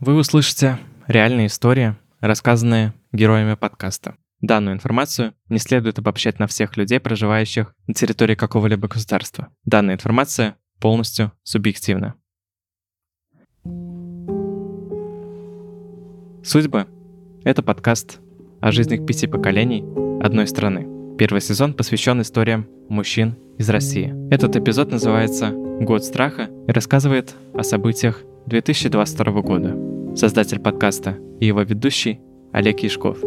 вы услышите реальные истории, рассказанные героями подкаста. Данную информацию не следует обобщать на всех людей, проживающих на территории какого-либо государства. Данная информация полностью субъективна. Судьбы — это подкаст о жизнях пяти поколений одной страны. Первый сезон посвящен историям мужчин из России. Этот эпизод называется «Год страха» и рассказывает о событиях 2022 года. Создатель подкаста и его ведущий Олег Яшков.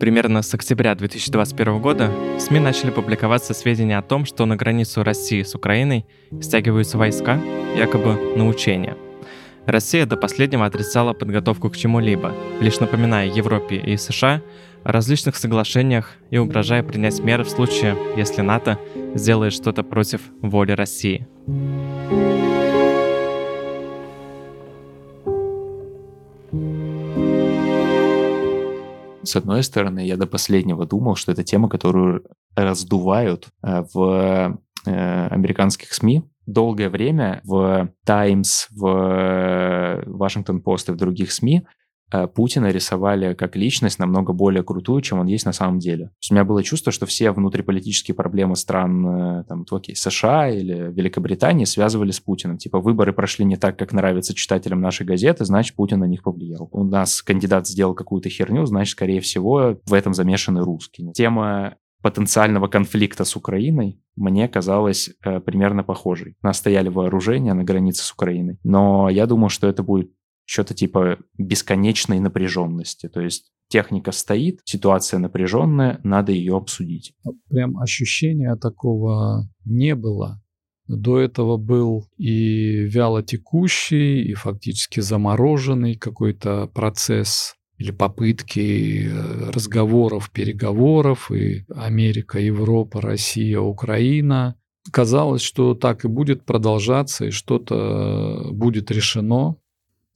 Примерно с октября 2021 года в СМИ начали публиковаться сведения о том, что на границу России с Украиной стягиваются войска, якобы на учения – Россия до последнего отрицала подготовку к чему-либо, лишь напоминая Европе и США о различных соглашениях и угрожая принять меры в случае, если НАТО сделает что-то против воли России. С одной стороны, я до последнего думал, что это тема, которую раздувают э, в э, американских СМИ, долгое время в Times, в Washington Post и в других СМИ Путина рисовали как личность намного более крутую, чем он есть на самом деле. То есть у меня было чувство, что все внутриполитические проблемы стран э, там, окей, США или Великобритании связывали с Путиным. Типа выборы прошли не так, как нравится читателям нашей газеты, значит, Путин на них повлиял. У нас кандидат сделал какую-то херню, значит, скорее всего, в этом замешаны русские. Тема потенциального конфликта с Украиной мне казалось э, примерно похожей. Нас стояли вооружения на границе с Украиной, но я думал, что это будет что-то типа бесконечной напряженности. То есть техника стоит, ситуация напряженная, надо ее обсудить. Прям ощущения такого не было. До этого был и вяло текущий, и фактически замороженный какой-то процесс или попытки э, разговоров, переговоров, и Америка, Европа, Россия, Украина. Казалось, что так и будет продолжаться, и что-то будет решено.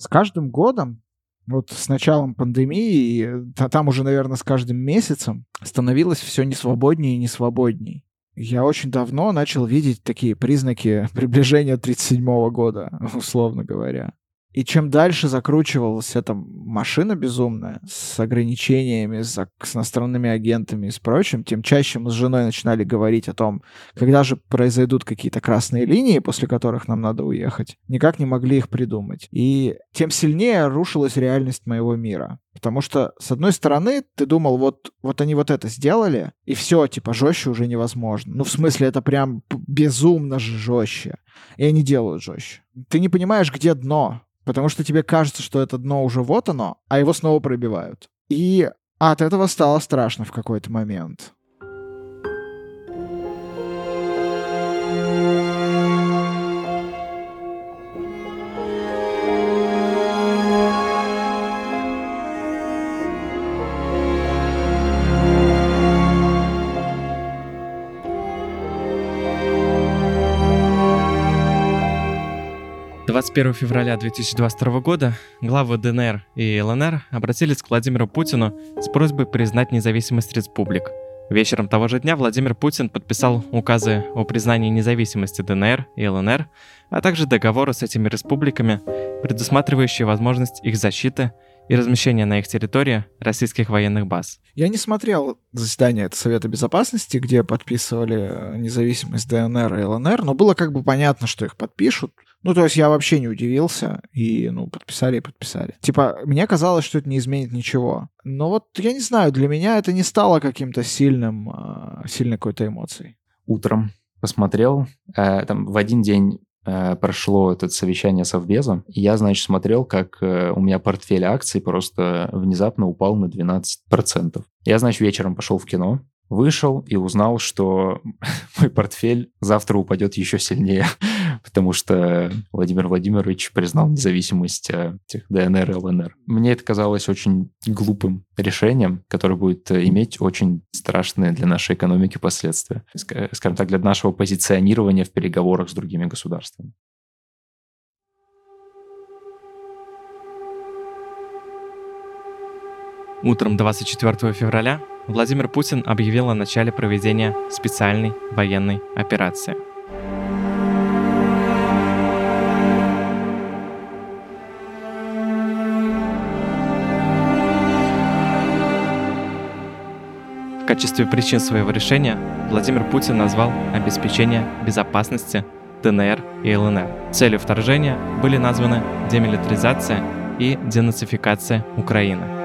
С каждым годом, вот с началом пандемии, а там уже, наверное, с каждым месяцем становилось все несвободнее и несвободней. Я очень давно начал видеть такие признаки приближения 1937 года, условно говоря. И чем дальше закручивалась эта машина безумная с ограничениями, с, с иностранными агентами и с прочим, тем чаще мы с женой начинали говорить о том, когда же произойдут какие-то красные линии, после которых нам надо уехать. Никак не могли их придумать. И тем сильнее рушилась реальность моего мира. Потому что, с одной стороны, ты думал, вот, вот они вот это сделали, и все, типа, жестче уже невозможно. Ну, в смысле, это прям безумно жестче. И они делают жестче. Ты не понимаешь, где дно. Потому что тебе кажется, что это дно уже вот оно, а его снова пробивают. И от этого стало страшно в какой-то момент. 21 февраля 2022 года главы ДНР и ЛНР обратились к Владимиру Путину с просьбой признать независимость республик. Вечером того же дня Владимир Путин подписал указы о признании независимости ДНР и ЛНР, а также договоры с этими республиками, предусматривающие возможность их защиты и размещения на их территории российских военных баз. Я не смотрел заседание Совета Безопасности, где подписывали независимость ДНР и ЛНР, но было как бы понятно, что их подпишут. Ну, то есть я вообще не удивился, и, ну, подписали и подписали. Типа, мне казалось, что это не изменит ничего. Но вот, я не знаю, для меня это не стало каким-то сильным, э, сильной какой-то эмоцией. Утром посмотрел, э, там в один день э, прошло это совещание совбеза, и я, значит, смотрел, как э, у меня портфель акций просто внезапно упал на 12%. Я, значит, вечером пошел в кино, вышел и узнал, что мой портфель завтра упадет еще сильнее, потому что Владимир Владимирович признал независимость э, этих ДНР и ЛНР. Мне это казалось очень глупым решением, которое будет иметь очень страшные для нашей экономики последствия. Скажем так, для нашего позиционирования в переговорах с другими государствами. Утром 24 февраля Владимир Путин объявил о начале проведения специальной военной операции. В качестве причин своего решения Владимир Путин назвал обеспечение безопасности ДНР и ЛНР. Целью вторжения были названы демилитаризация и денацификация Украины.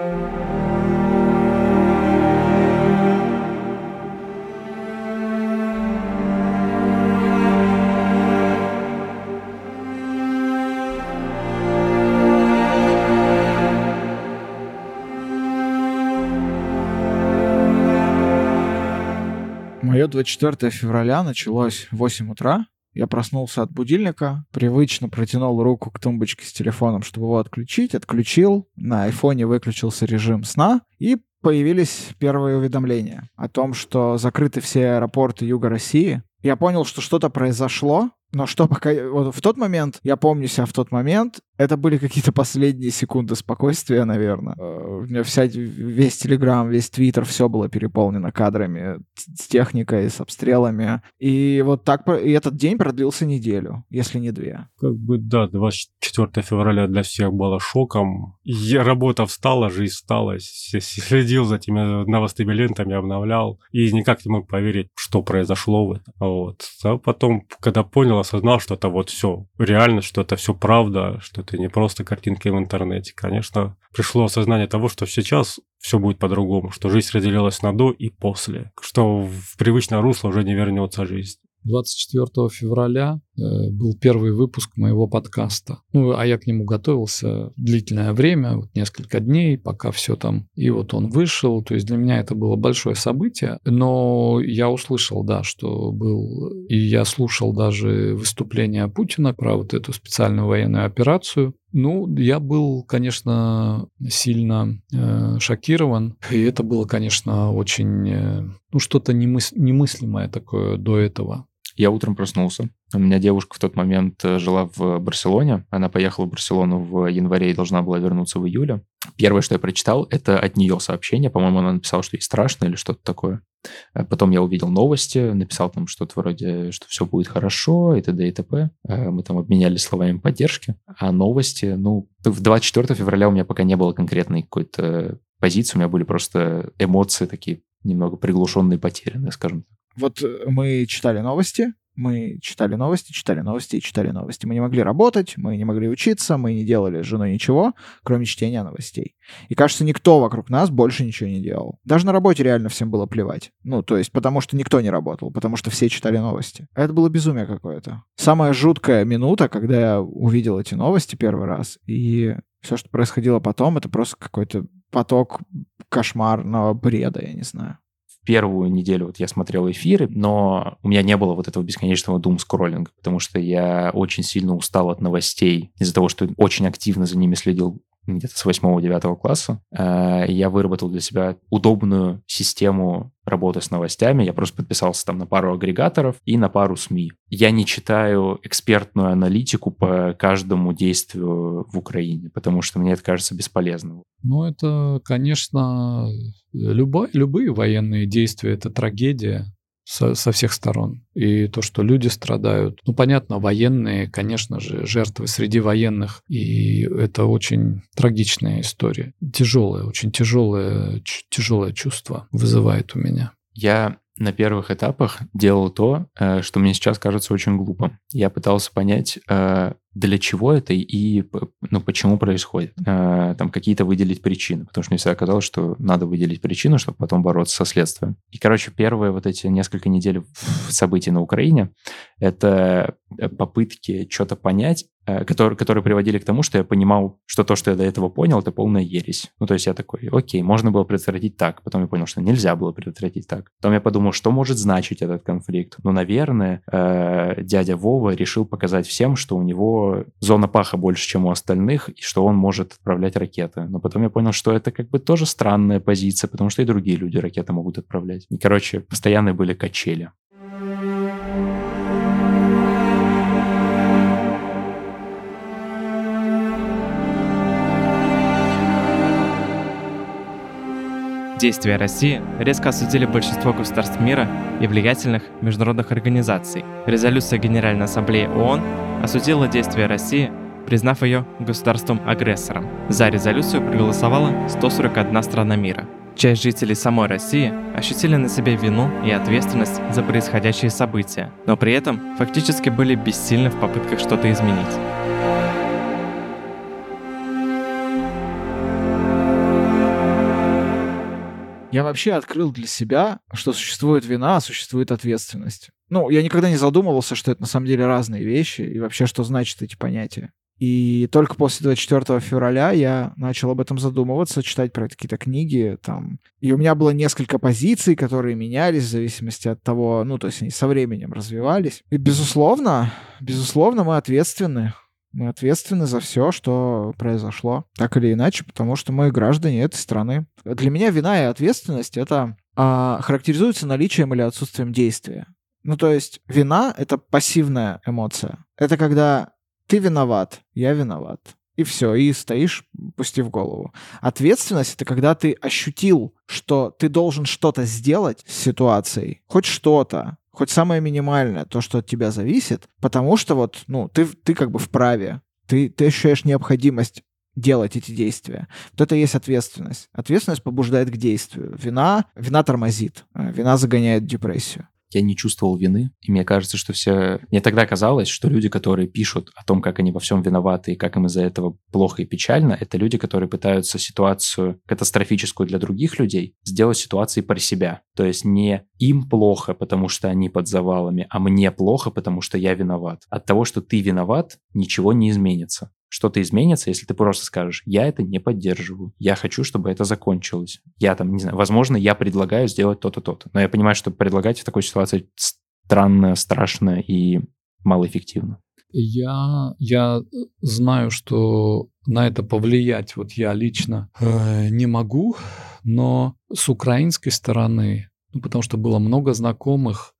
24 февраля началось в 8 утра. Я проснулся от будильника, привычно протянул руку к тумбочке с телефоном, чтобы его отключить, отключил, на айфоне выключился режим сна, и появились первые уведомления о том, что закрыты все аэропорты Юга России. Я понял, что что-то произошло, но что пока... Вот в тот момент, я помню себя в тот момент, это были какие-то последние секунды спокойствия, наверное. Э, у меня вся, весь Телеграм, весь Твиттер, все было переполнено кадрами с техникой, с обстрелами. И вот так... И этот день продлился неделю, если не две. Как бы, да, 24 февраля для всех было шоком. И работа встала, жизнь встала. Следил за этими новостными лентами, обновлял. И никак не мог поверить, что произошло. Вот. А потом, когда понял, осознал, что это вот все реально, что это все правда, что это не просто картинки в интернете. Конечно, пришло осознание того, что сейчас все будет по-другому, что жизнь разделилась на до и после, что в привычное русло уже не вернется жизнь. 24 февраля э, был первый выпуск моего подкаста. Ну, а я к нему готовился длительное время, вот несколько дней, пока все там. И вот он вышел. То есть для меня это было большое событие. Но я услышал, да, что был... И я слушал даже выступление Путина про вот эту специальную военную операцию. Ну, я был, конечно, сильно э, шокирован. И это было, конечно, очень... Э, ну, что-то немыс- немыслимое такое до этого. Я утром проснулся. У меня девушка в тот момент э, жила в Барселоне. Она поехала в Барселону в январе и должна была вернуться в июле. Первое, что я прочитал, это от нее сообщение. По-моему, она написала, что ей страшно или что-то такое. А потом я увидел новости, написал там что-то вроде, что все будет хорошо и т.д. и т.п. А мы там обменялись словами поддержки. А новости, ну, в 24 февраля у меня пока не было конкретной какой-то позиции, у меня были просто эмоции такие немного приглушенные, потерянные, скажем так. Вот э, мы читали новости, мы читали новости, читали новости читали новости. Мы не могли работать, мы не могли учиться, мы не делали с женой ничего, кроме чтения новостей. И кажется, никто вокруг нас больше ничего не делал. Даже на работе реально всем было плевать. Ну, то есть, потому что никто не работал, потому что все читали новости. Это было безумие какое-то. Самая жуткая минута, когда я увидел эти новости первый раз, и все, что происходило потом, это просто какой-то поток кошмарного бреда, я не знаю первую неделю вот я смотрел эфиры, но у меня не было вот этого бесконечного дум-скроллинга, потому что я очень сильно устал от новостей из-за того, что очень активно за ними следил где-то с 8-9 класса. Э, я выработал для себя удобную систему работы с новостями. Я просто подписался там на пару агрегаторов и на пару СМИ. Я не читаю экспертную аналитику по каждому действию в Украине, потому что мне это кажется бесполезным. Ну, это, конечно, любой, любые военные действия — это трагедия со, со всех сторон. И то, что люди страдают. Ну, понятно, военные, конечно же, жертвы среди военных. И это очень трагичная история. Тяжелое, очень тяжелое, тяжелое чувство вызывает у меня. Я на первых этапах делал то, э, что мне сейчас кажется очень глупым. Я пытался понять, э, для чего это и ну, почему происходит. Э, там какие-то выделить причины, потому что мне всегда казалось, что надо выделить причину, чтобы потом бороться со следствием. И, короче, первые вот эти несколько недель событий на Украине — это попытки что-то понять, Э, которые, которые приводили к тому, что я понимал, что то, что я до этого понял, это полная ересь. Ну, то есть я такой, окей, можно было предотвратить так. Потом я понял, что нельзя было предотвратить так. Потом я подумал, что может значить этот конфликт. Ну, наверное, э, дядя Вова решил показать всем, что у него зона паха больше, чем у остальных, и что он может отправлять ракеты. Но потом я понял, что это как бы тоже странная позиция, потому что и другие люди ракеты могут отправлять. И, короче, постоянные были качели. Действия России резко осудили большинство государств мира и влиятельных международных организаций. Резолюция Генеральной Ассамблеи ООН осудила действия России, признав ее государством-агрессором. За резолюцию проголосовала 141 страна мира. Часть жителей самой России ощутили на себе вину и ответственность за происходящие события, но при этом фактически были бессильны в попытках что-то изменить. Я вообще открыл для себя, что существует вина, а существует ответственность. Ну, я никогда не задумывался, что это на самом деле разные вещи, и вообще, что значат эти понятия. И только после 24 февраля я начал об этом задумываться, читать про какие-то книги там. И у меня было несколько позиций, которые менялись в зависимости от того, ну, то есть они со временем развивались. И, безусловно, безусловно, мы ответственны мы ответственны за все, что произошло, так или иначе, потому что мы граждане этой страны. Для меня вина и ответственность это а, характеризуются наличием или отсутствием действия. Ну, то есть вина — это пассивная эмоция. Это когда ты виноват, я виноват. И все, и стоишь, пустив голову. Ответственность — это когда ты ощутил, что ты должен что-то сделать с ситуацией, хоть что-то, хоть самое минимальное, то, что от тебя зависит, потому что вот, ну, ты, ты как бы вправе, ты, ты ощущаешь необходимость делать эти действия. Вот это и есть ответственность. Ответственность побуждает к действию. Вина, вина тормозит, э, вина загоняет депрессию я не чувствовал вины. И мне кажется, что все... Мне тогда казалось, что люди, которые пишут о том, как они во всем виноваты и как им из-за этого плохо и печально, это люди, которые пытаются ситуацию катастрофическую для других людей сделать ситуацией про себя. То есть не им плохо, потому что они под завалами, а мне плохо, потому что я виноват. От того, что ты виноват, ничего не изменится что-то изменится, если ты просто скажешь, я это не поддерживаю, я хочу, чтобы это закончилось. Я там, не знаю, возможно, я предлагаю сделать то-то, то-то. Но я понимаю, что предлагать в такой ситуации странно, страшно и малоэффективно. Я, я знаю, что на это повлиять вот я лично э, не могу, но с украинской стороны, ну, потому что было много знакомых,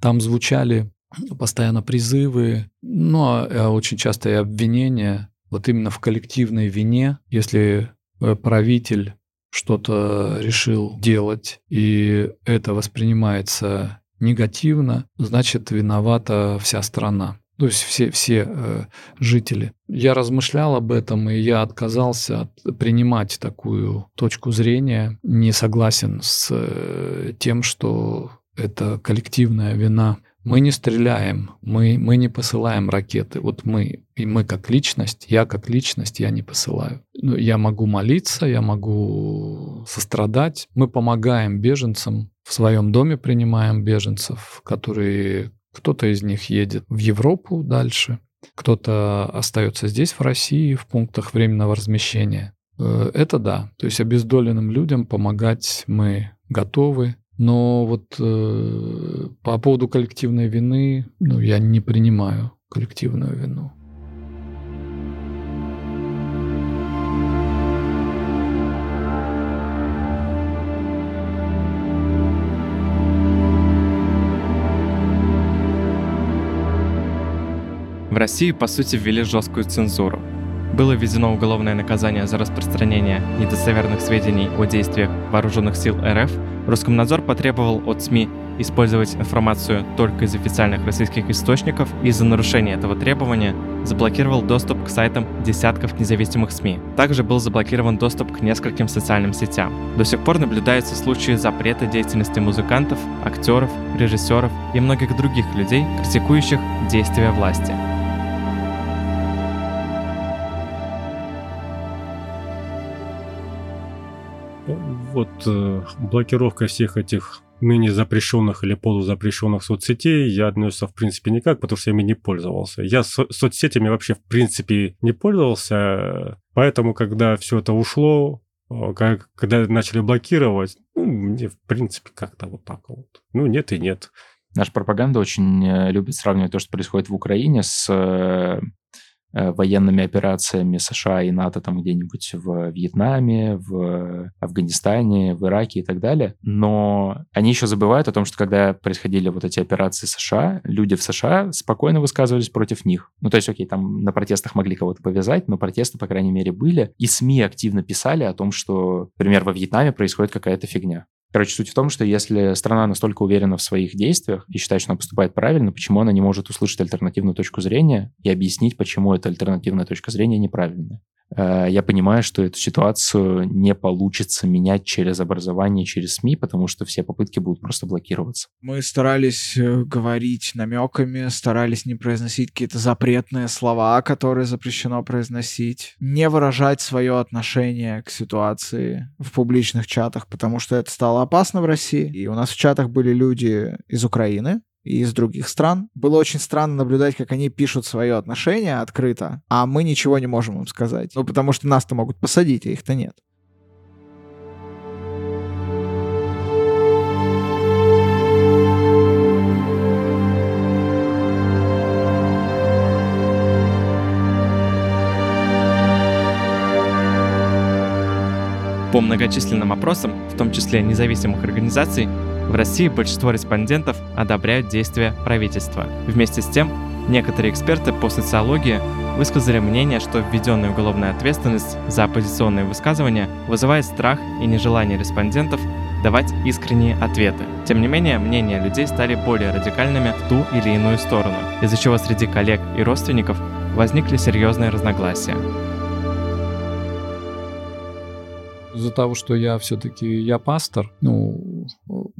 там звучали постоянно призывы, ну, а очень часто и обвинения вот именно в коллективной вине, если э, правитель что-то решил делать, и это воспринимается негативно, значит, виновата вся страна. То есть все, все э, жители. Я размышлял об этом, и я отказался от, принимать такую точку зрения, не согласен с э, тем, что это коллективная вина мы не стреляем, мы, мы не посылаем ракеты. Вот мы, и мы как личность, я как личность, я не посылаю. Ну, я могу молиться, я могу сострадать. Мы помогаем беженцам, в своем доме принимаем беженцев, которые, кто-то из них едет в Европу дальше, кто-то остается здесь, в России, в пунктах временного размещения. Э, это да. То есть обездоленным людям помогать мы готовы. Но вот э, по поводу коллективной вины, ну, я не принимаю коллективную вину. В России, по сути, ввели жесткую цензуру. Было введено уголовное наказание за распространение недостоверных сведений о действиях вооруженных сил РФ Роскомнадзор потребовал от СМИ использовать информацию только из официальных российских источников и из-за нарушения этого требования заблокировал доступ к сайтам десятков независимых СМИ. Также был заблокирован доступ к нескольким социальным сетям. До сих пор наблюдаются случаи запрета деятельности музыкантов, актеров, режиссеров и многих других людей, критикующих действия власти. Вот э, блокировка всех этих ныне запрещенных или полузапрещенных соцсетей я отнесся в принципе никак, потому что я ими не пользовался. Я со- соцсетями вообще в принципе не пользовался, поэтому когда все это ушло, как, когда начали блокировать, ну, мне в принципе как-то вот так вот. Ну, нет и нет. Наша пропаганда очень э, любит сравнивать то, что происходит в Украине, с э, э, военными операциями США и НАТО там где-нибудь в Вьетнаме, в Афганистане, в Ираке и так далее. Но они еще забывают о том, что когда происходили вот эти операции США, люди в США спокойно высказывались против них. Ну, то есть, окей, там на протестах могли кого-то повязать, но протесты, по крайней мере, были. И СМИ активно писали о том, что, например, во Вьетнаме происходит какая-то фигня. Короче, суть в том, что если страна настолько уверена в своих действиях и считает, что она поступает правильно, почему она не может услышать альтернативную точку зрения и объяснить, почему эта альтернативная точка зрения неправильная? Э, я понимаю, что эту ситуацию не получится менять через образование, через СМИ, потому что все попытки будут просто блокироваться. Мы старались э, говорить намеками, старались не произносить какие-то запретные слова, которые запрещено произносить, не выражать свое отношение к ситуации в публичных чатах, потому что это стало опасно в России. И у нас в чатах были люди из Украины, из других стран. Было очень странно наблюдать, как они пишут свое отношение открыто, а мы ничего не можем им сказать. Ну, потому что нас-то могут посадить, а их-то нет. По многочисленным опросам, в том числе независимых организаций, в России большинство респондентов одобряют действия правительства. Вместе с тем, некоторые эксперты по социологии высказали мнение, что введенная уголовная ответственность за оппозиционные высказывания вызывает страх и нежелание респондентов давать искренние ответы. Тем не менее, мнения людей стали более радикальными в ту или иную сторону, из-за чего среди коллег и родственников возникли серьезные разногласия. Из-за того, что я все-таки я пастор, ну,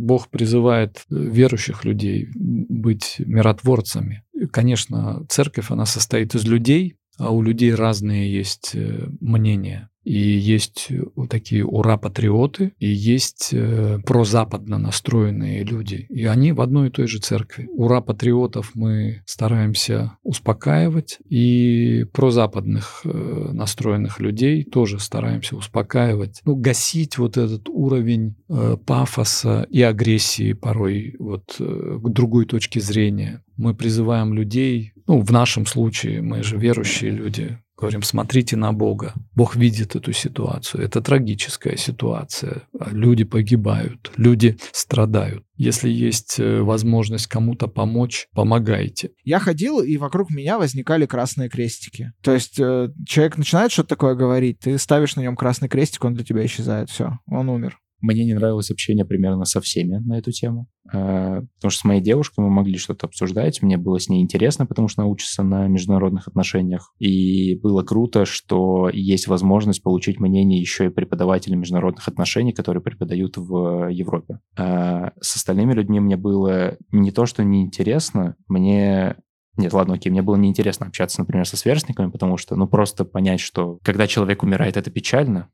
Бог призывает верующих людей быть миротворцами. Конечно, церковь, она состоит из людей, а у людей разные есть э, мнения. И есть э, такие ура-патриоты, и есть э, прозападно настроенные люди. И они в одной и той же церкви. Ура-патриотов мы стараемся успокаивать, и прозападных э, настроенных людей тоже стараемся успокаивать. Ну, гасить вот этот уровень э, пафоса и агрессии порой вот э, к другой точке зрения. Мы призываем людей, ну, в нашем случае, мы же верующие люди, Говорим, смотрите на Бога. Бог видит эту ситуацию. Это трагическая ситуация. Люди погибают, люди страдают. Если есть э, возможность кому-то помочь, помогайте. Я ходил, и вокруг меня возникали красные крестики. То есть э, человек начинает что-то такое говорить, ты ставишь на нем красный крестик, он для тебя исчезает. Все, он умер. Мне не нравилось общение примерно со всеми на эту тему, а, потому что с моей девушкой мы могли что-то обсуждать, мне было с ней интересно, потому что она учится на международных отношениях, и было круто, что есть возможность получить мнение еще и преподавателей международных отношений, которые преподают в Европе. А с остальными людьми мне было не то, что неинтересно, мне нет, ладно, окей, мне было неинтересно общаться, например, со сверстниками, потому что, ну, просто понять, что когда человек умирает, это печально,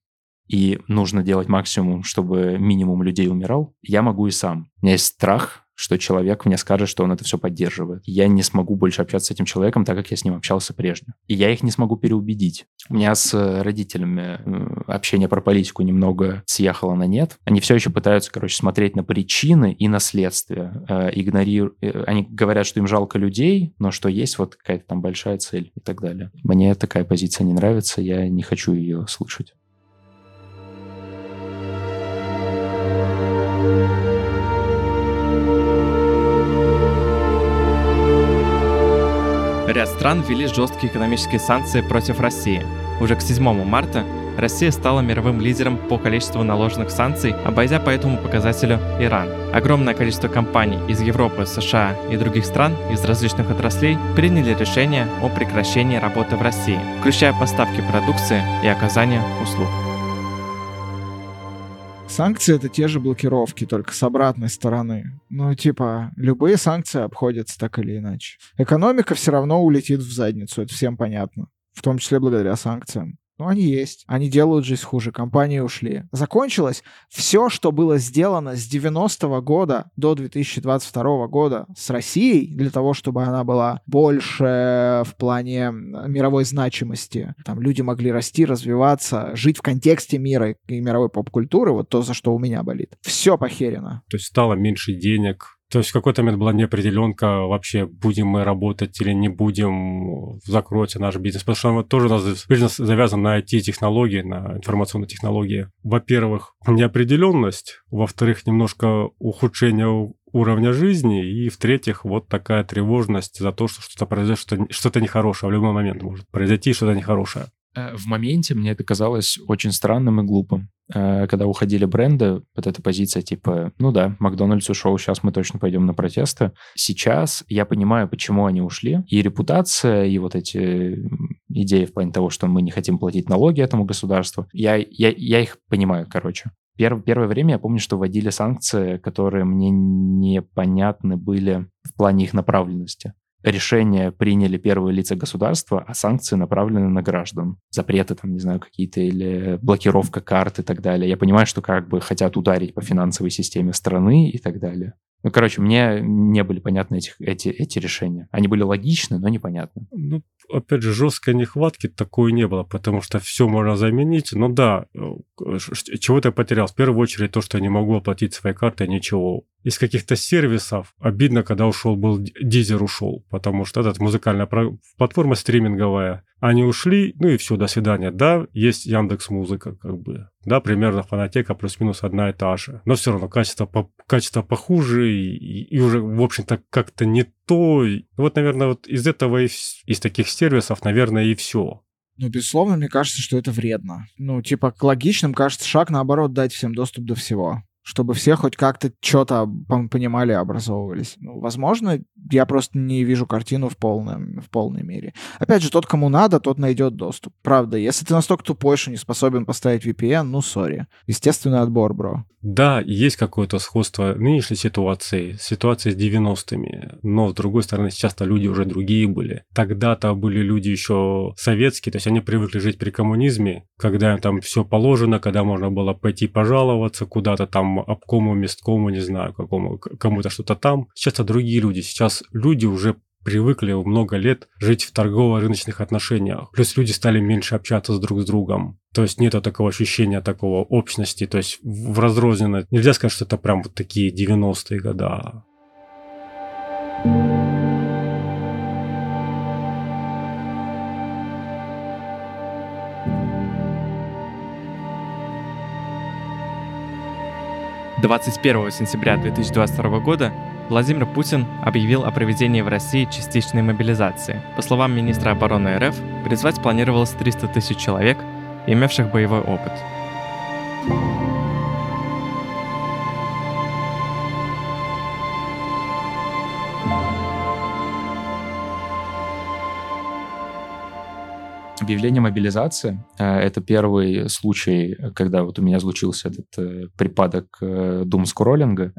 и нужно делать максимум, чтобы минимум людей умирал, я могу и сам. У меня есть страх, что человек мне скажет, что он это все поддерживает. Я не смогу больше общаться с этим человеком, так как я с ним общался прежде. И я их не смогу переубедить. У меня с родителями э, общение про политику немного съехало на нет. Они все еще пытаются, короче, смотреть на причины и на следствия. Э, игнориру... Э, они говорят, что им жалко людей, но что есть вот какая-то там большая цель и так далее. Мне такая позиция не нравится, я не хочу ее слышать. Ряд стран ввели жесткие экономические санкции против России. Уже к 7 марта Россия стала мировым лидером по количеству наложенных санкций, обойдя по этому показателю Иран. Огромное количество компаний из Европы, США и других стран из различных отраслей приняли решение о прекращении работы в России, включая поставки продукции и оказание услуг. Санкции — это те же блокировки, только с обратной стороны. Ну, типа, любые санкции обходятся так или иначе. Экономика все равно улетит в задницу, это всем понятно. В том числе благодаря санкциям. Ну, они есть. Они делают жизнь хуже. Компании ушли. Закончилось все, что было сделано с 90-го года до 2022 года с Россией, для того, чтобы она была больше в плане мировой значимости. Там люди могли расти, развиваться, жить в контексте мира и мировой поп-культуры. Вот то, за что у меня болит. Все похерено. То есть стало меньше денег, То есть в какой-то момент была неопределенка вообще, будем мы работать или не будем, закройте наш бизнес. Потому что тоже у нас бизнес завязан на IT-технологии, на информационные технологии. Во-первых, неопределенность. Во-вторых, немножко ухудшение уровня жизни, и в-третьих, вот такая тревожность за то, что что-то произойдет, что-то, что-то нехорошее, в любой момент может произойти что-то нехорошее. Э, в моменте мне это казалось очень странным и глупым. Э, когда уходили бренды, вот эта позиция типа, ну да, Макдональдс ушел, сейчас мы точно пойдем на протесты. Сейчас я понимаю, почему они ушли. И репутация, и вот эти идеи в плане того, что мы не хотим платить налоги этому государству, я, я, я их понимаю, короче. Перв, первое время я помню, что вводили санкции, которые мне непонятны были в плане их направленности. Решения приняли первые лица государства, а санкции направлены на граждан. Запреты там, не знаю, какие-то или блокировка карт и так далее. Я понимаю, что как бы хотят ударить по финансовой системе страны и так далее. Ну, короче, мне не были понятны эти, эти, эти решения. Они были логичны, но непонятны. Ну, опять же, жесткой нехватки такой не было, потому что все можно заменить. Но да, э, чего-то я потерял. В первую очередь то, что я не могу оплатить своей картой ничего. Из каких-то сервисов обидно, когда ушел был Дизер ушел, потому что этот музыкальная платформа стриминговая, они ушли, ну и все, до свидания. Да, есть Яндекс Музыка, как бы. Да, примерно фанатека плюс-минус одна и та же. Но все равно качество, по, качество похуже и, и уже, в общем-то, как-то не то. Вот, наверное, вот из этого, из таких сервисов, наверное, и все. Ну, безусловно, мне кажется, что это вредно. Ну, типа, логичным кажется шаг, наоборот, дать всем доступ до всего чтобы все хоть как-то что-то понимали, образовывались. Ну, возможно, я просто не вижу картину в, полном, в полной мере. Опять же, тот, кому надо, тот найдет доступ. Правда, если ты настолько тупой, что не способен поставить VPN, ну, сори. Естественный отбор, бро. Да, есть какое-то сходство нынешней ситуации, ситуации с 90-ми, но, с другой стороны, сейчас-то люди уже другие были. Тогда-то были люди еще советские, то есть они привыкли жить при коммунизме, когда им там все положено, когда можно было пойти пожаловаться куда-то там обкому, месткому, не знаю, какому, кому-то что-то там. Сейчас это другие люди. Сейчас люди уже привыкли много лет жить в торгово-рыночных отношениях. Плюс люди стали меньше общаться с друг с другом. То есть нет такого ощущения такого общности. То есть в разрозненно. Нельзя сказать, что это прям вот такие 90-е года. 21 сентября 2022 года Владимир Путин объявил о проведении в России частичной мобилизации. По словам министра обороны РФ, призвать планировалось 300 тысяч человек, имевших боевой опыт. Объявление мобилизации э, — это первый случай, когда вот у меня случился этот э, припадок э, думскроллинга,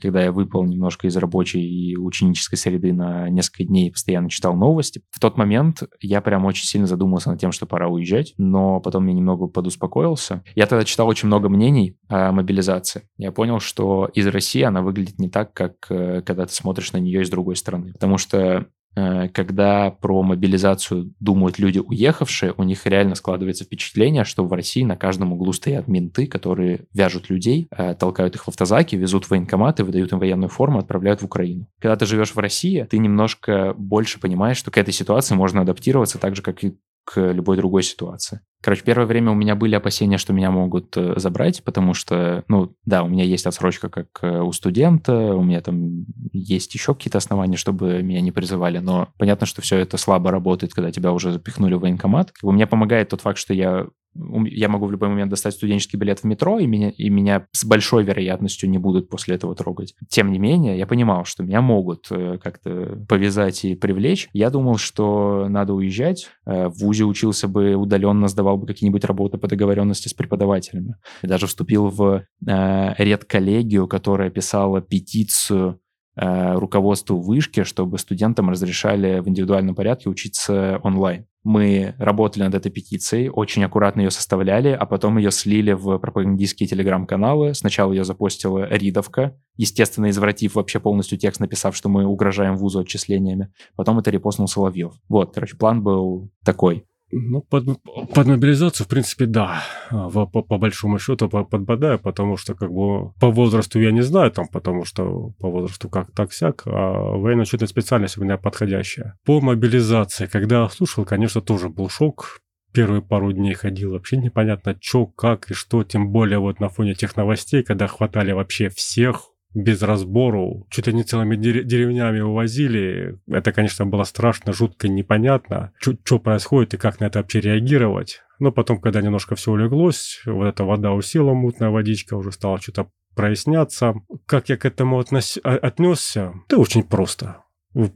когда я выпал немножко из рабочей и ученической среды на несколько дней и постоянно читал новости. В тот момент я прям очень сильно задумался над тем, что пора уезжать, но потом я немного подуспокоился. Я тогда читал очень много мнений о мобилизации. Я понял, что из России она выглядит не так, как когда ты смотришь на нее из другой стороны. Потому что когда про мобилизацию думают люди, уехавшие, у них реально складывается впечатление, что в России на каждом углу стоят менты, которые вяжут людей, э, толкают их в автозаки, везут в военкоматы, выдают им военную форму, отправляют в Украину. Когда ты живешь в России, ты немножко больше понимаешь, что к этой ситуации можно адаптироваться так же, как и к любой другой ситуации. Короче, первое время у меня были опасения, что меня могут э, забрать, потому что, ну, да, у меня есть отсрочка как э, у студента, у меня там есть еще какие-то основания, чтобы меня не призывали, но понятно, что все это слабо работает, когда тебя уже запихнули в военкомат. Мне помогает тот факт, что я я могу в любой момент достать студенческий билет в метро, и меня, и меня с большой вероятностью не будут после этого трогать. Тем не менее, я понимал, что меня могут э, как-то повязать и привлечь. Я думал, что надо уезжать. Э, в ВУЗе учился бы удаленно, сдавал бы какие-нибудь работы по договоренности с преподавателями. Даже вступил в э, редколлегию, которая писала петицию руководству вышки, чтобы студентам разрешали в индивидуальном порядке учиться онлайн. Мы работали над этой петицией, очень аккуратно ее составляли, а потом ее слили в пропагандистские телеграм-каналы. Сначала ее запостила Ридовка, естественно, извратив вообще полностью текст, написав, что мы угрожаем вузу отчислениями. Потом это репостнул Соловьев. Вот, короче, план был такой. Ну, под, под мобилизацию, в принципе, да. По, по, по большому счету подбадаю, потому что как бы по возрасту я не знаю, там, потому что по возрасту как так сяк, а военно-учетная специальность у меня подходящая. По мобилизации, когда слушал, конечно, тоже был шок. Первые пару дней ходил вообще непонятно, что, как и что, тем более вот на фоне тех новостей, когда хватали вообще всех, без разбору, чуть ли не целыми деревнями увозили. Это, конечно, было страшно, жутко, непонятно, что происходит и как на это вообще реагировать. Но потом, когда немножко все улеглось, вот эта вода усела, мутная водичка, уже стала что-то проясняться. Как я к этому относ... А, отнесся? Да очень просто.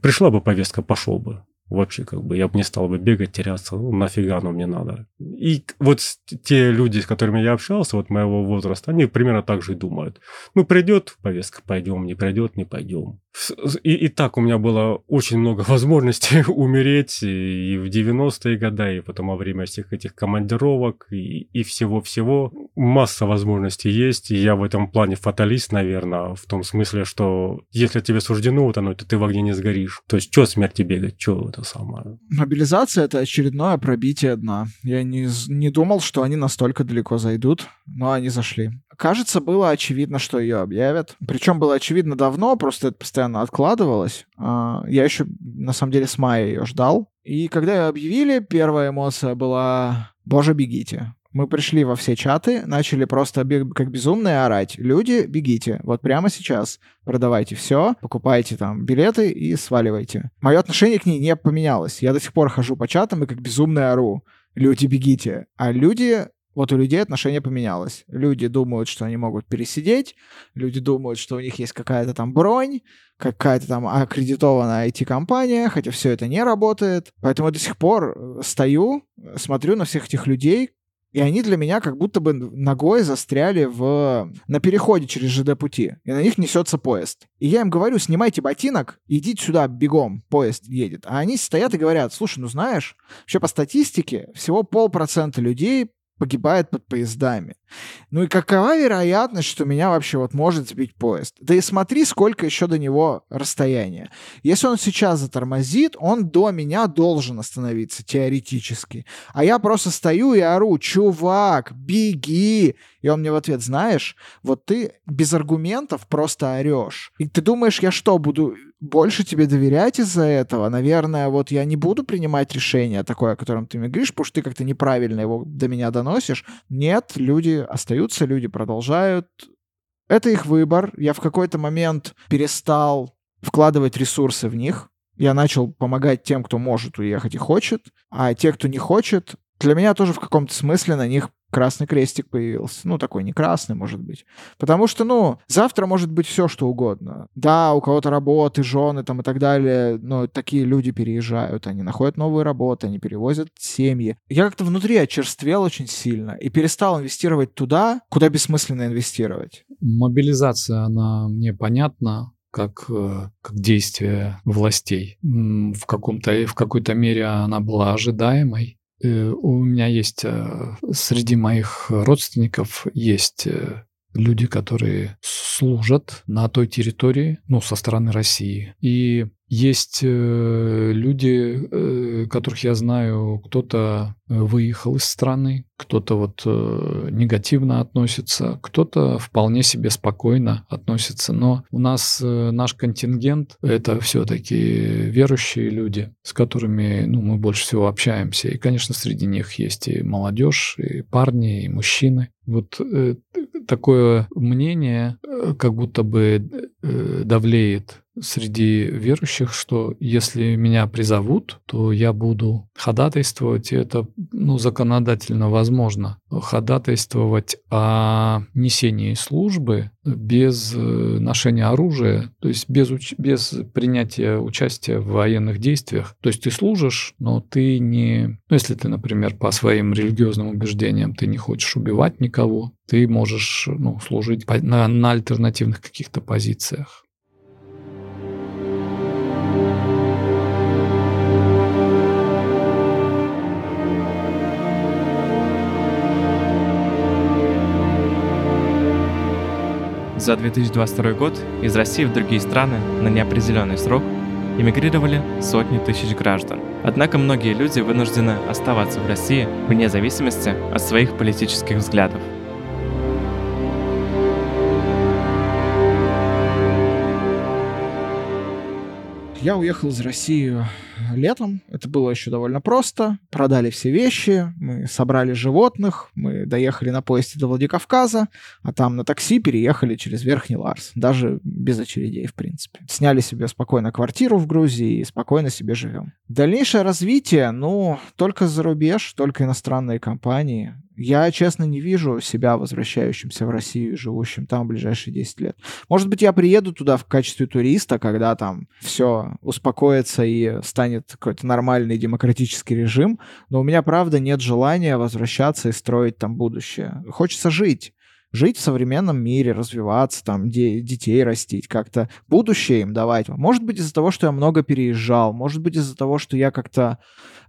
Пришла бы повестка, пошел бы вообще как бы я бы не стал бы бегать, теряться, ну нафига оно мне надо. И вот те люди, с которыми я общался, вот моего возраста, они примерно так же и думают. Ну придет повестка, пойдем, не придет, не пойдем. И, и так у меня было очень много возможностей умереть и в 90-е годы, и потом во время всех этих командировок и, и всего-всего. Масса возможностей есть, и я в этом плане фаталист, наверное, в том смысле, что если тебе суждено вот оно, то ты в огне не сгоришь. То есть, что смерти бегать, что это самое? Мобилизация — это очередное пробитие дна. Я не, не думал, что они настолько далеко зайдут, но они зашли. Кажется, было очевидно, что ее объявят. Причем было очевидно давно, просто это постоянно откладывалось. А, я еще, на самом деле, с мая ее ждал. И когда ее объявили, первая эмоция была «Боже, бегите». Мы пришли во все чаты, начали просто как безумные орать. Люди, бегите. Вот прямо сейчас. Продавайте все, покупайте там билеты и сваливайте. Мое отношение к ней не поменялось. Я до сих пор хожу по чатам и как безумный ору. Люди, бегите. А люди вот у людей отношение поменялось. Люди думают, что они могут пересидеть, люди думают, что у них есть какая-то там бронь, какая-то там аккредитованная IT-компания, хотя все это не работает. Поэтому я до сих пор э, стою, смотрю на всех этих людей, и они для меня как будто бы ногой застряли в... на переходе через ЖД-пути. И на них несется поезд. И я им говорю, снимайте ботинок, идите сюда бегом, поезд едет. А они стоят и говорят, слушай, ну знаешь, вообще по статистике всего полпроцента людей погибает под поездами. Ну и какова вероятность, что меня вообще вот может сбить поезд? Да и смотри, сколько еще до него расстояния. Если он сейчас затормозит, он до меня должен остановиться теоретически. А я просто стою и ору, чувак, беги. И он мне в ответ, знаешь, вот ты без аргументов просто орешь. И ты думаешь, я что, буду больше тебе доверять из-за этого? Наверное, вот я не буду принимать решение такое, о котором ты мне говоришь, потому что ты как-то неправильно его до меня доносишь. Нет, люди остаются, люди продолжают. Это их выбор. Я в какой-то момент перестал вкладывать ресурсы в них. Я начал помогать тем, кто может уехать и хочет, а те, кто не хочет, для меня тоже в каком-то смысле на них красный крестик появился. Ну, такой не красный, может быть. Потому что, ну, завтра может быть все, что угодно. Да, у кого-то работы, жены там и так далее, но такие люди переезжают, они находят новые работы, они перевозят семьи. Я как-то внутри очерствел очень сильно и перестал инвестировать туда, куда бессмысленно инвестировать. Мобилизация, она мне понятна, как, э, как действие властей. В, каком-то, в какой-то мере она была ожидаемой. Э, у меня есть э, среди моих родственников есть э, люди, которые служат на той территории, ну, со стороны России. И есть э, люди, которых я знаю, кто-то выехал из страны, кто-то вот э, негативно относится, кто-то вполне себе спокойно относится. Но у нас э, наш контингент — это все-таки верующие люди, с которыми ну, мы больше всего общаемся. И, конечно, среди них есть и молодежь, и парни, и мужчины. Вот э, такое мнение э, как будто бы э, давлеет среди верующих, что если меня призовут, то я буду ходатайствовать, и это ну, законодательно возможно, ходатайствовать о несении службы без э, ношения оружия, то есть без, уч- без принятия участия в военных действиях. То есть ты служишь, но ты не... Ну, если ты, например, по своим религиозным убеждениям ты не хочешь убивать никого, ты можешь ну, служить на, на альтернативных каких-то позициях. За 2022 год из России в другие страны на неопределенный срок эмигрировали сотни тысяч граждан – Однако многие люди вынуждены оставаться в России вне зависимости от своих политических взглядов. Я уехал из России летом. Это было еще довольно просто. Продали все вещи, мы собрали животных, мы доехали на поезде до Владикавказа, а там на такси переехали через Верхний Ларс. Даже без очередей, в принципе. Сняли себе спокойно квартиру в Грузии и спокойно себе живем. Дальнейшее развитие, ну, только за рубеж, только иностранные компании. Я, честно, не вижу себя возвращающимся в Россию и живущим там в ближайшие 10 лет. Может быть, я приеду туда в качестве туриста, когда там все успокоится и станет какой-то нормальный демократический режим, но у меня, правда, нет желания возвращаться и строить там будущее. Хочется жить жить в современном мире, развиваться, там, де- детей растить, как-то будущее им давать. Может быть, из-за того, что я много переезжал, может быть, из-за того, что я как-то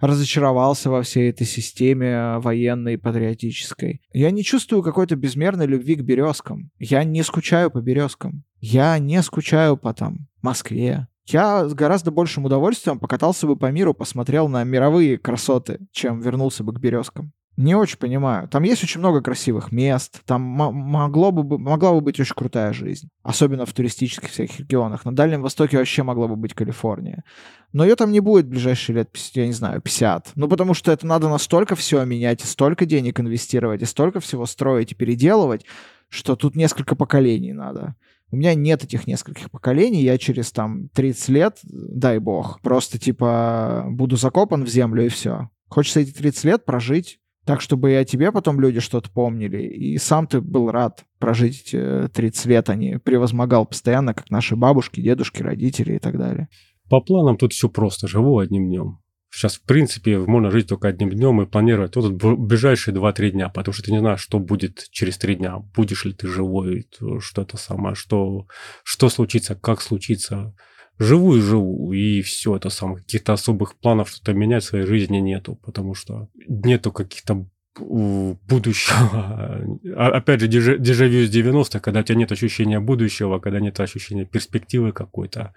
разочаровался во всей этой системе военной и патриотической. Я не чувствую какой-то безмерной любви к березкам. Я не скучаю по березкам. Я не скучаю по там Москве. Я с гораздо большим удовольствием покатался бы по миру, посмотрел на мировые красоты, чем вернулся бы к березкам. Не очень понимаю. Там есть очень много красивых мест. Там могло бы, могла бы быть очень крутая жизнь. Особенно в туристических всяких регионах. На Дальнем Востоке вообще могла бы быть Калифорния. Но ее там не будет в ближайшие лет, я не знаю, 50. Ну, потому что это надо настолько все менять, столько денег инвестировать, и столько всего строить и переделывать, что тут несколько поколений надо. У меня нет этих нескольких поколений, я через там 30 лет, дай бог, просто типа буду закопан в землю и все. Хочется эти 30 лет прожить так, чтобы и о тебе потом люди что-то помнили. И сам ты был рад прожить 30 э, лет, а не превозмогал постоянно, как наши бабушки, дедушки, родители и так далее. По планам тут все просто. Живу одним днем. Сейчас, в принципе, можно жить только одним днем и планировать вот ближайшие 2-3 дня, потому что ты не знаешь, что будет через 3 дня. Будешь ли ты живой, что это самое, что, что случится, как случится живу и живу, и все это самое. Каких-то особых планов что-то менять в своей жизни нету, потому что нету каких-то будущего. А, опять же, дежавю с 90-х, когда у тебя нет ощущения будущего, когда нет ощущения перспективы какой-то.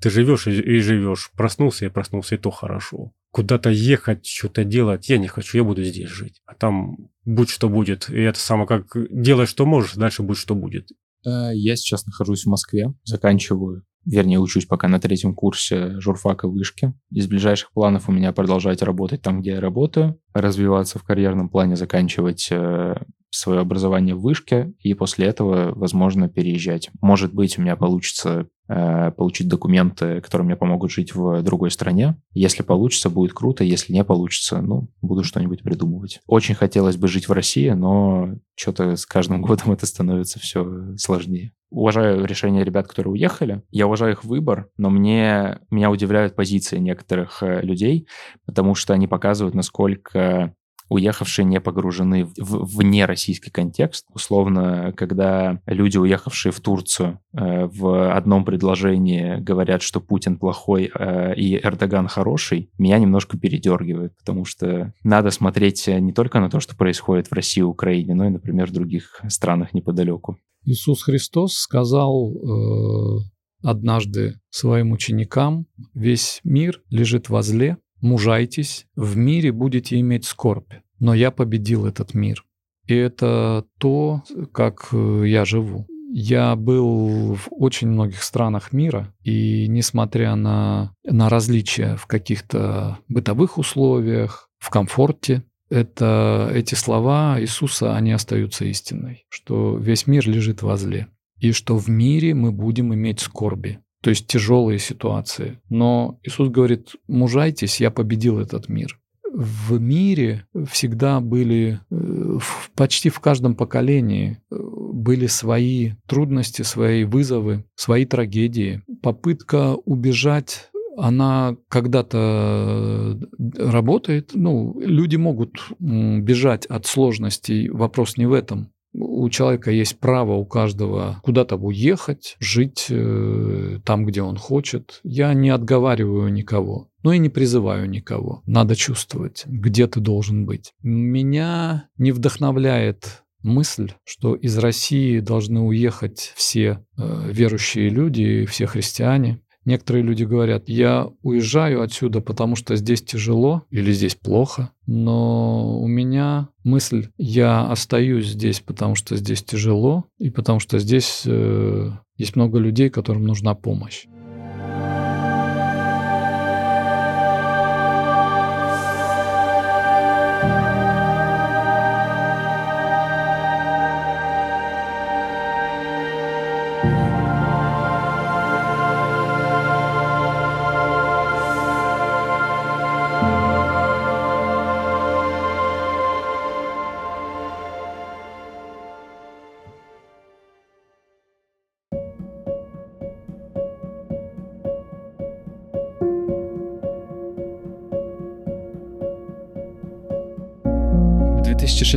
Ты живешь и, живешь. Проснулся и проснулся, и то хорошо. Куда-то ехать, что-то делать, я не хочу, я буду здесь жить. А там будь что будет. И это самое, как делай, что можешь, дальше будь что будет. Э, я сейчас нахожусь в Москве, заканчиваю вернее, учусь пока на третьем курсе журфака вышки. Из ближайших планов у меня продолжать работать там, где я работаю, развиваться в карьерном плане, заканчивать э, свое образование в вышке и после этого, возможно, переезжать. Может быть, у меня получится э, получить документы, которые мне помогут жить в другой стране. Если получится, будет круто. Если не получится, ну, буду что-нибудь придумывать. Очень хотелось бы жить в России, но что-то с каждым годом это становится все сложнее. Уважаю решение ребят, которые уехали. Я уважаю их выбор, но мне, меня удивляют позиции некоторых э, людей, потому что они показывают, насколько уехавшие не погружены в, в вне российский контекст. Условно, когда люди, уехавшие в Турцию, э, в одном предложении говорят, что Путин плохой э, и Эрдоган хороший, меня немножко передергивает, потому что надо смотреть не только на то, что происходит в России и Украине, но и, например, в других странах неподалеку. Иисус Христос сказал э, однажды своим ученикам, весь мир лежит возле, мужайтесь, в мире будете иметь скорбь, но я победил этот мир. И это то, как э, я живу. Я был в очень многих странах мира, и несмотря на, на различия в каких-то бытовых условиях, в комфорте, это, эти слова Иисуса, они остаются истиной, что весь мир лежит возле, и что в мире мы будем иметь скорби то есть тяжелые ситуации. Но Иисус говорит, мужайтесь, я победил этот мир. В мире всегда были, э, почти в каждом поколении э, были свои трудности, свои вызовы, свои трагедии. Попытка убежать она когда-то работает. Ну, люди могут бежать от сложностей. Вопрос не в этом у человека есть право у каждого куда-то уехать, жить э, там, где он хочет. Я не отговариваю никого, но и не призываю никого. Надо чувствовать, где ты должен быть. Меня не вдохновляет мысль, что из России должны уехать все э, верующие люди, все христиане. Некоторые люди говорят, я уезжаю отсюда, потому что здесь тяжело или здесь плохо. Но у меня мысль, я остаюсь здесь, потому что здесь тяжело, и потому что здесь э, есть много людей, которым нужна помощь.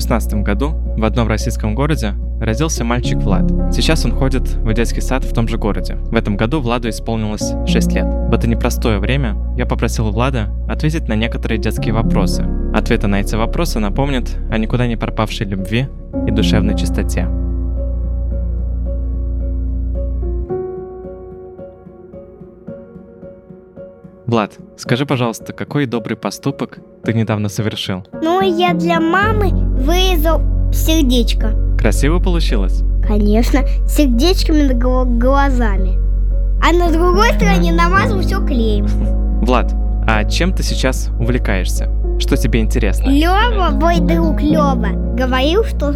2016 году в одном российском городе родился мальчик Влад. Сейчас он ходит в детский сад в том же городе. В этом году Владу исполнилось 6 лет. В это непростое время я попросил Влада ответить на некоторые детские вопросы. Ответы на эти вопросы напомнят о никуда не пропавшей любви и душевной чистоте. Влад, скажи, пожалуйста, какой добрый поступок ты недавно совершил? Ну, я для мамы вырезал сердечко. Красиво получилось? Конечно, сердечками глазами. А на другой стороне намазал все клеем. Влад, а чем ты сейчас увлекаешься? Что тебе интересно? Лева, мой друг Лева, говорил, что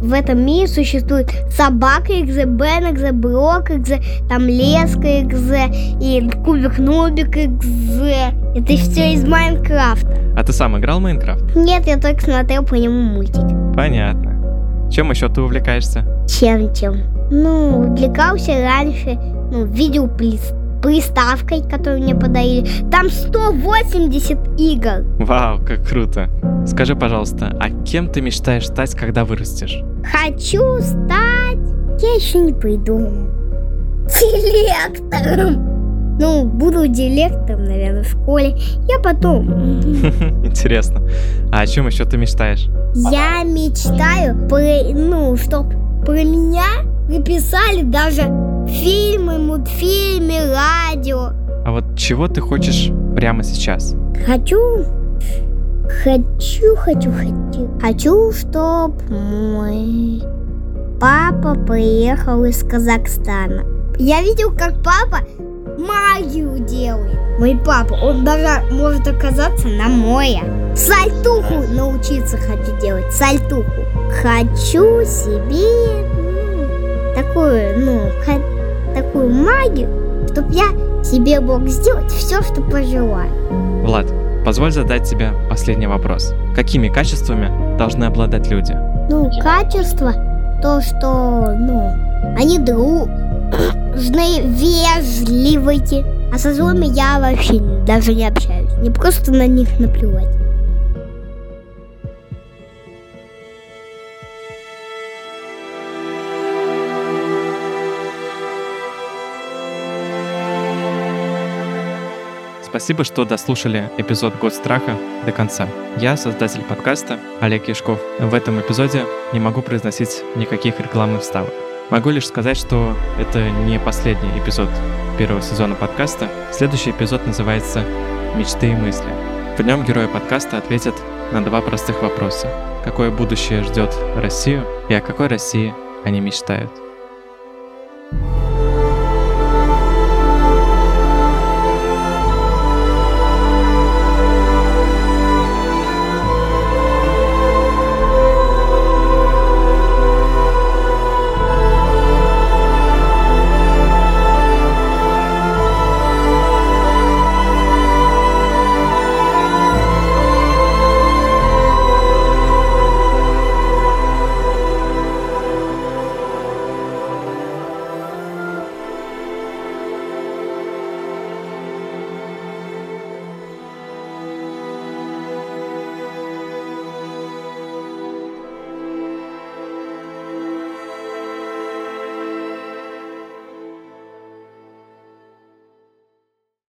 в этом мире существует собака XZ, Бен XZ, Брок XZ, там Леска XZ и Кубик Нубик XZ. Это все из Майнкрафта. А ты сам играл в Майнкрафт? Нет, я только смотрел по нему мультик. Понятно. Чем еще ты увлекаешься? Чем-чем? Ну, увлекался раньше, ну, видел плист приставкой, которую мне подарили. Там 180 игр. Вау, как круто. Скажи, пожалуйста, а кем ты мечтаешь стать, когда вырастешь? Хочу стать... Я еще не придумал. Директором. Ну, буду директором, наверное, в школе. Я потом... Интересно. А о чем еще ты мечтаешь? Я мечтаю, про, ну, чтоб про меня написали даже фильмы, мультфильмы, радио. А вот чего ты хочешь прямо сейчас? Хочу, хочу, хочу, хочу. Хочу, чтоб мой папа приехал из Казахстана. Я видел, как папа магию делает. Мой папа, он даже может оказаться на море. Сальтуху научиться хочу делать, сальтуху. Хочу себе ну, такую, ну, такую магию, чтоб я себе мог сделать все, что пожелаю. Влад, позволь задать тебе последний вопрос. Какими качествами должны обладать люди? Ну, качество, то, что, ну, они нужны вежливые. А со злыми я вообще даже не общаюсь. Не просто на них наплевать. Спасибо, что дослушали эпизод «Год страха» до конца. Я создатель подкаста Олег Яшков. В этом эпизоде не могу произносить никаких рекламных вставок. Могу лишь сказать, что это не последний эпизод первого сезона подкаста. Следующий эпизод называется «Мечты и мысли». В нем герои подкаста ответят на два простых вопроса. Какое будущее ждет Россию и о какой России они мечтают.